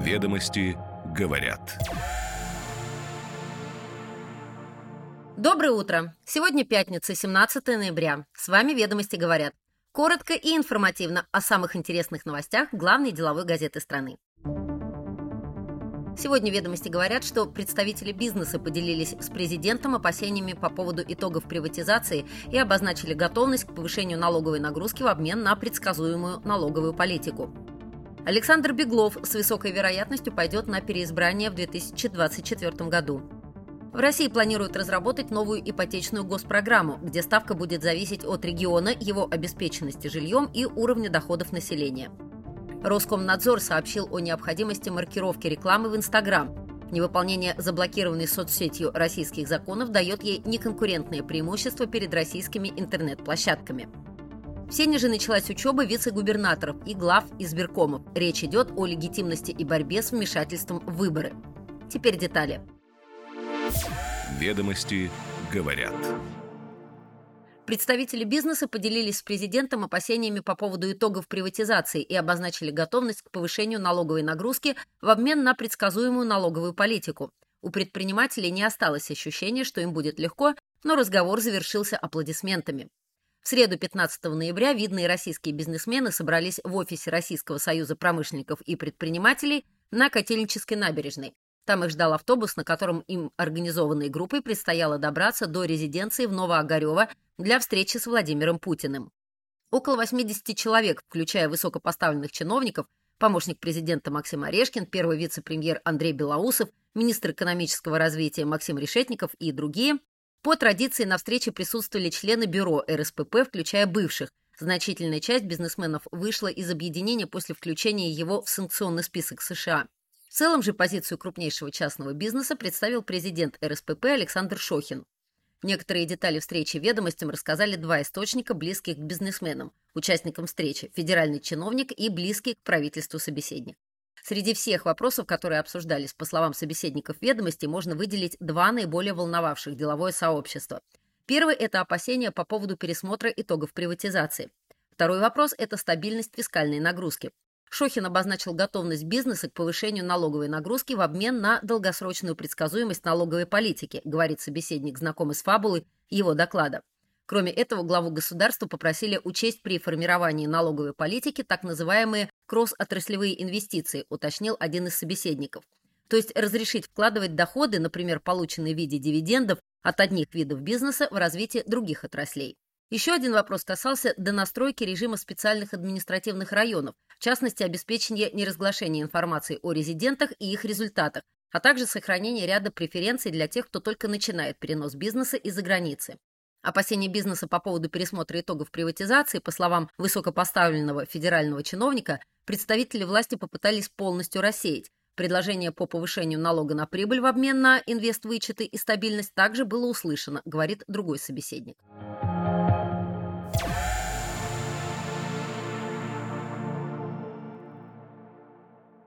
Ведомости говорят. Доброе утро! Сегодня пятница, 17 ноября. С вами «Ведомости говорят». Коротко и информативно о самых интересных новостях главной деловой газеты страны. Сегодня «Ведомости» говорят, что представители бизнеса поделились с президентом опасениями по поводу итогов приватизации и обозначили готовность к повышению налоговой нагрузки в обмен на предсказуемую налоговую политику. Александр Беглов с высокой вероятностью пойдет на переизбрание в 2024 году. В России планируют разработать новую ипотечную госпрограмму, где ставка будет зависеть от региона, его обеспеченности жильем и уровня доходов населения. Роскомнадзор сообщил о необходимости маркировки рекламы в Инстаграм. Невыполнение заблокированной соцсетью российских законов дает ей неконкурентное преимущество перед российскими интернет-площадками. В Сене же началась учеба вице-губернаторов и глав избиркомов. Речь идет о легитимности и борьбе с вмешательством в выборы. Теперь детали. Ведомости говорят. Представители бизнеса поделились с президентом опасениями по поводу итогов приватизации и обозначили готовность к повышению налоговой нагрузки в обмен на предсказуемую налоговую политику. У предпринимателей не осталось ощущения, что им будет легко, но разговор завершился аплодисментами. В среду 15 ноября видные российские бизнесмены собрались в офисе Российского союза промышленников и предпринимателей на Котельнической набережной. Там их ждал автобус, на котором им организованной группой предстояло добраться до резиденции в Новоогарево для встречи с Владимиром Путиным. Около 80 человек, включая высокопоставленных чиновников, помощник президента Максим Орешкин, первый вице-премьер Андрей Белоусов, министр экономического развития Максим Решетников и другие, по традиции на встрече присутствовали члены бюро РСПП, включая бывших. Значительная часть бизнесменов вышла из объединения после включения его в санкционный список США. В целом же позицию крупнейшего частного бизнеса представил президент РСПП Александр Шохин. Некоторые детали встречи ведомостям рассказали два источника, близких к бизнесменам, участникам встречи, федеральный чиновник и близкий к правительству собеседник. Среди всех вопросов, которые обсуждались, по словам собеседников ведомости, можно выделить два наиболее волновавших деловое сообщество. Первый – это опасения по поводу пересмотра итогов приватизации. Второй вопрос – это стабильность фискальной нагрузки. Шохин обозначил готовность бизнеса к повышению налоговой нагрузки в обмен на долгосрочную предсказуемость налоговой политики, говорит собеседник, знакомый с фабулой его доклада. Кроме этого, главу государства попросили учесть при формировании налоговой политики так называемые кросс-отраслевые инвестиции, уточнил один из собеседников. То есть разрешить вкладывать доходы, например, полученные в виде дивидендов от одних видов бизнеса в развитие других отраслей. Еще один вопрос касался донастройки режима специальных административных районов, в частности, обеспечения неразглашения информации о резидентах и их результатах, а также сохранения ряда преференций для тех, кто только начинает перенос бизнеса из-за границы. Опасения бизнеса по поводу пересмотра итогов приватизации, по словам высокопоставленного федерального чиновника, представители власти попытались полностью рассеять. Предложение по повышению налога на прибыль в обмен на инвест-вычеты и стабильность также было услышано, говорит другой собеседник.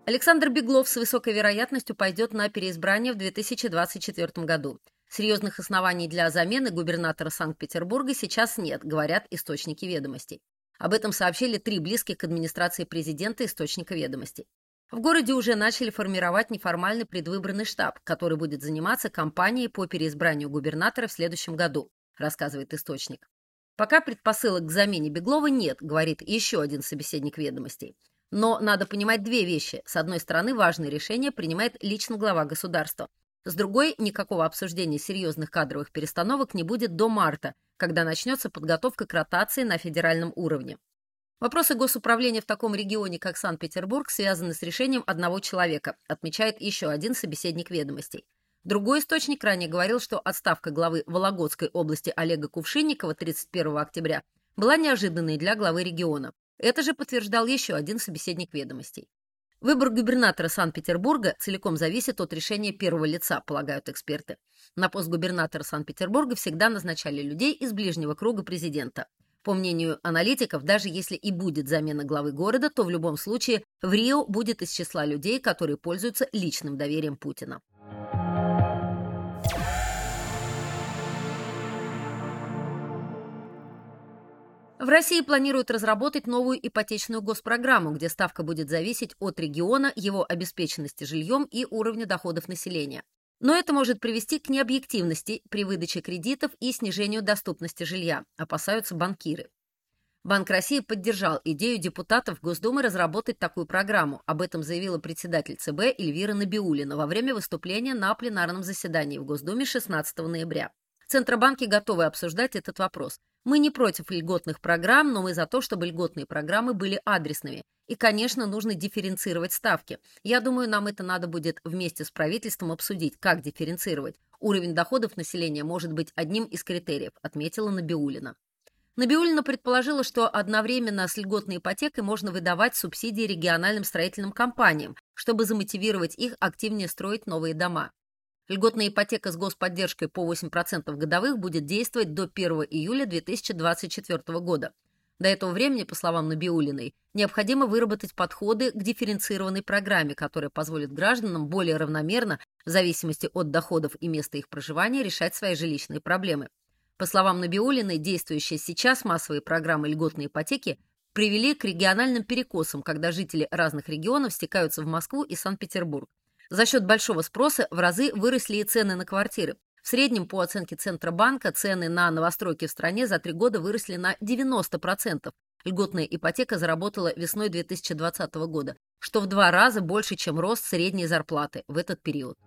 Александр Беглов с высокой вероятностью пойдет на переизбрание в 2024 году. Серьезных оснований для замены губернатора Санкт-Петербурга сейчас нет, говорят источники ведомостей. Об этом сообщили три близких к администрации президента источника ведомостей. В городе уже начали формировать неформальный предвыборный штаб, который будет заниматься кампанией по переизбранию губернатора в следующем году, рассказывает источник. Пока предпосылок к замене Беглова нет, говорит еще один собеседник ведомостей. Но надо понимать две вещи. С одной стороны, важные решения принимает лично глава государства. С другой, никакого обсуждения серьезных кадровых перестановок не будет до марта, когда начнется подготовка к ротации на федеральном уровне. Вопросы госуправления в таком регионе, как Санкт-Петербург, связаны с решением одного человека, отмечает еще один собеседник ведомостей. Другой источник ранее говорил, что отставка главы Вологодской области Олега Кувшинникова 31 октября была неожиданной для главы региона. Это же подтверждал еще один собеседник ведомостей. Выбор губернатора Санкт-Петербурга целиком зависит от решения первого лица, полагают эксперты. На пост губернатора Санкт-Петербурга всегда назначали людей из ближнего круга президента. По мнению аналитиков, даже если и будет замена главы города, то в любом случае в Рио будет из числа людей, которые пользуются личным доверием Путина. В России планируют разработать новую ипотечную госпрограмму, где ставка будет зависеть от региона, его обеспеченности жильем и уровня доходов населения. Но это может привести к необъективности при выдаче кредитов и снижению доступности жилья, опасаются банкиры. Банк России поддержал идею депутатов Госдумы разработать такую программу. Об этом заявила председатель ЦБ Эльвира Набиулина во время выступления на пленарном заседании в Госдуме 16 ноября. Центробанки готовы обсуждать этот вопрос. Мы не против льготных программ, но мы за то, чтобы льготные программы были адресными. И, конечно, нужно дифференцировать ставки. Я думаю, нам это надо будет вместе с правительством обсудить, как дифференцировать. Уровень доходов населения может быть одним из критериев, отметила Набиулина. Набиулина предположила, что одновременно с льготной ипотекой можно выдавать субсидии региональным строительным компаниям, чтобы замотивировать их активнее строить новые дома. Льготная ипотека с господдержкой по 8% годовых будет действовать до 1 июля 2024 года. До этого времени, по словам Набиулиной, необходимо выработать подходы к дифференцированной программе, которая позволит гражданам более равномерно, в зависимости от доходов и места их проживания, решать свои жилищные проблемы. По словам Набиулиной, действующие сейчас массовые программы льготной ипотеки привели к региональным перекосам, когда жители разных регионов стекаются в Москву и Санкт-Петербург. За счет большого спроса в разы выросли и цены на квартиры. В среднем, по оценке Центробанка, цены на новостройки в стране за три года выросли на 90%. Льготная ипотека заработала весной 2020 года, что в два раза больше, чем рост средней зарплаты в этот период.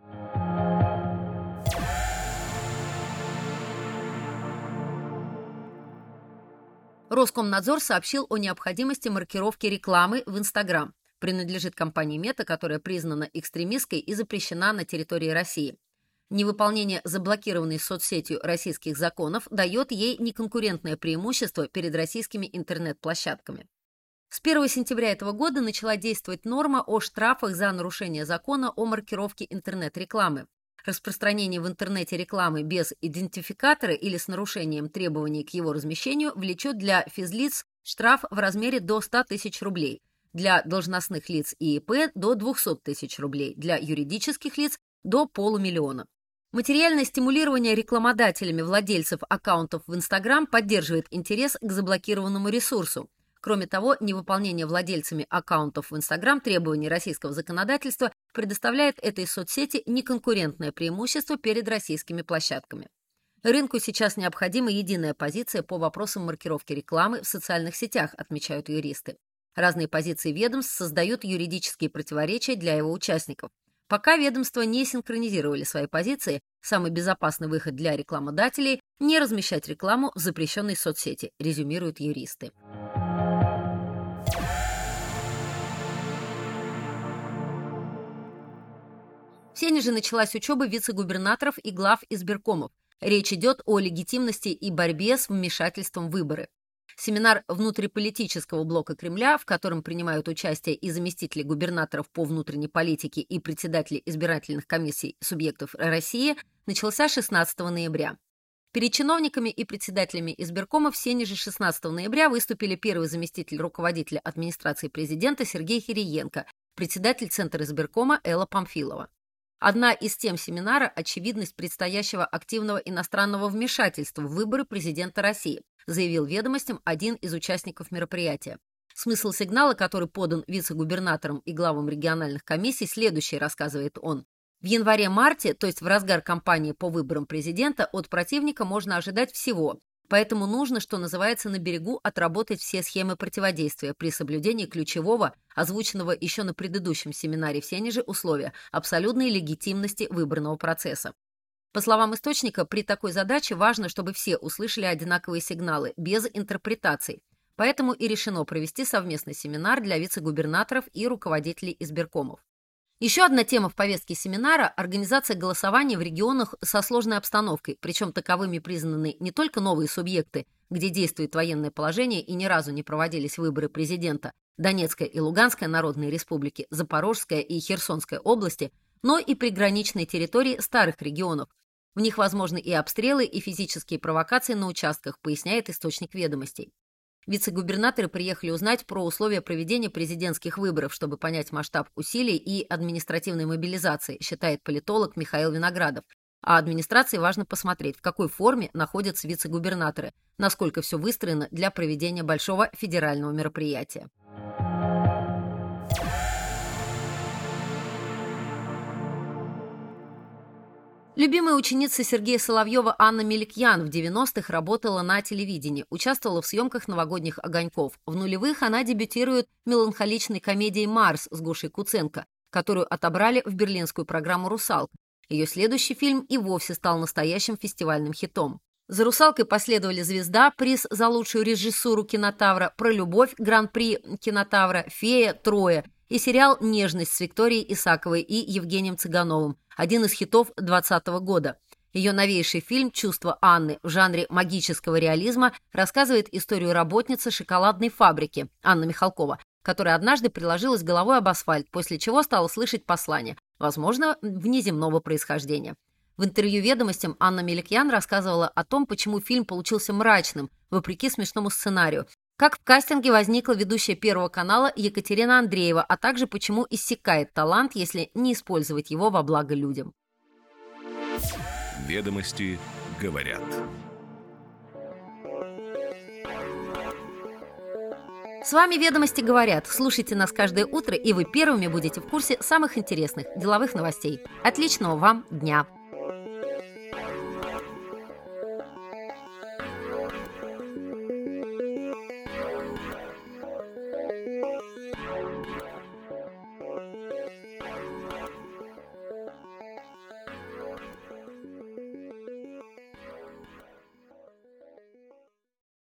Роскомнадзор сообщил о необходимости маркировки рекламы в Инстаграм. Принадлежит компании Мета, которая признана экстремистской и запрещена на территории России. Невыполнение заблокированной соцсетью российских законов дает ей неконкурентное преимущество перед российскими интернет-площадками. С 1 сентября этого года начала действовать норма о штрафах за нарушение закона о маркировке интернет-рекламы распространение в интернете рекламы без идентификатора или с нарушением требований к его размещению влечет для физлиц штраф в размере до 100 тысяч рублей, для должностных лиц и ИП до 200 тысяч рублей, для юридических лиц до полумиллиона. Материальное стимулирование рекламодателями владельцев аккаунтов в Instagram поддерживает интерес к заблокированному ресурсу, Кроме того, невыполнение владельцами аккаунтов в Instagram требований российского законодательства предоставляет этой соцсети неконкурентное преимущество перед российскими площадками. Рынку сейчас необходима единая позиция по вопросам маркировки рекламы в социальных сетях, отмечают юристы. Разные позиции ведомств создают юридические противоречия для его участников. Пока ведомства не синхронизировали свои позиции, самый безопасный выход для рекламодателей – не размещать рекламу в запрещенной соцсети, резюмируют юристы. В Сенеже началась учеба вице-губернаторов и глав избиркомов. Речь идет о легитимности и борьбе с вмешательством в выборы. Семинар внутриполитического блока Кремля, в котором принимают участие и заместители губернаторов по внутренней политике и председатели избирательных комиссий субъектов России, начался 16 ноября. Перед чиновниками и председателями избиркома в Сенеже 16 ноября выступили первый заместитель руководителя администрации президента Сергей Хириенко, председатель Центра избиркома Элла Памфилова. Одна из тем семинара – очевидность предстоящего активного иностранного вмешательства в выборы президента России, заявил ведомостям один из участников мероприятия. Смысл сигнала, который подан вице-губернаторам и главам региональных комиссий, следующий, рассказывает он. В январе-марте, то есть в разгар кампании по выборам президента, от противника можно ожидать всего, Поэтому нужно, что называется, на берегу отработать все схемы противодействия при соблюдении ключевого, озвученного еще на предыдущем семинаре в Сенеже условия абсолютной легитимности выборного процесса. По словам источника, при такой задаче важно, чтобы все услышали одинаковые сигналы, без интерпретаций. Поэтому и решено провести совместный семинар для вице-губернаторов и руководителей избиркомов. Еще одна тема в повестке семинара – организация голосования в регионах со сложной обстановкой, причем таковыми признаны не только новые субъекты, где действует военное положение и ни разу не проводились выборы президента, Донецкая и Луганская народные республики, Запорожская и Херсонская области, но и приграничные территории старых регионов. В них возможны и обстрелы, и физические провокации на участках, поясняет источник ведомостей. Вице-губернаторы приехали узнать про условия проведения президентских выборов, чтобы понять масштаб усилий и административной мобилизации, считает политолог Михаил Виноградов. а администрации важно посмотреть, в какой форме находятся вице-губернаторы, насколько все выстроено для проведения большого федерального мероприятия. Любимая ученица Сергея Соловьева Анна Меликьян в 90-х работала на телевидении, участвовала в съемках новогодних огоньков. В нулевых она дебютирует меланхоличной комедии «Марс» с Гошей Куценко, которую отобрали в берлинскую программу «Русалка». Ее следующий фильм и вовсе стал настоящим фестивальным хитом. За «Русалкой» последовали «Звезда», приз за лучшую режиссуру кинотавра, «Про любовь», гран-при кинотавра, «Фея», «Трое» и сериал «Нежность» с Викторией Исаковой и Евгением Цыгановым, один из хитов 2020 года. Ее новейший фильм «Чувство Анны» в жанре магического реализма рассказывает историю работницы шоколадной фабрики Анны Михалкова, которая однажды приложилась головой об асфальт, после чего стала слышать послание, возможно, внеземного происхождения. В интервью «Ведомостям» Анна Меликьян рассказывала о том, почему фильм получился мрачным, вопреки смешному сценарию, как в кастинге возникла ведущая Первого канала Екатерина Андреева, а также почему иссякает талант, если не использовать его во благо людям. Ведомости говорят. С вами «Ведомости говорят». Слушайте нас каждое утро, и вы первыми будете в курсе самых интересных деловых новостей. Отличного вам дня!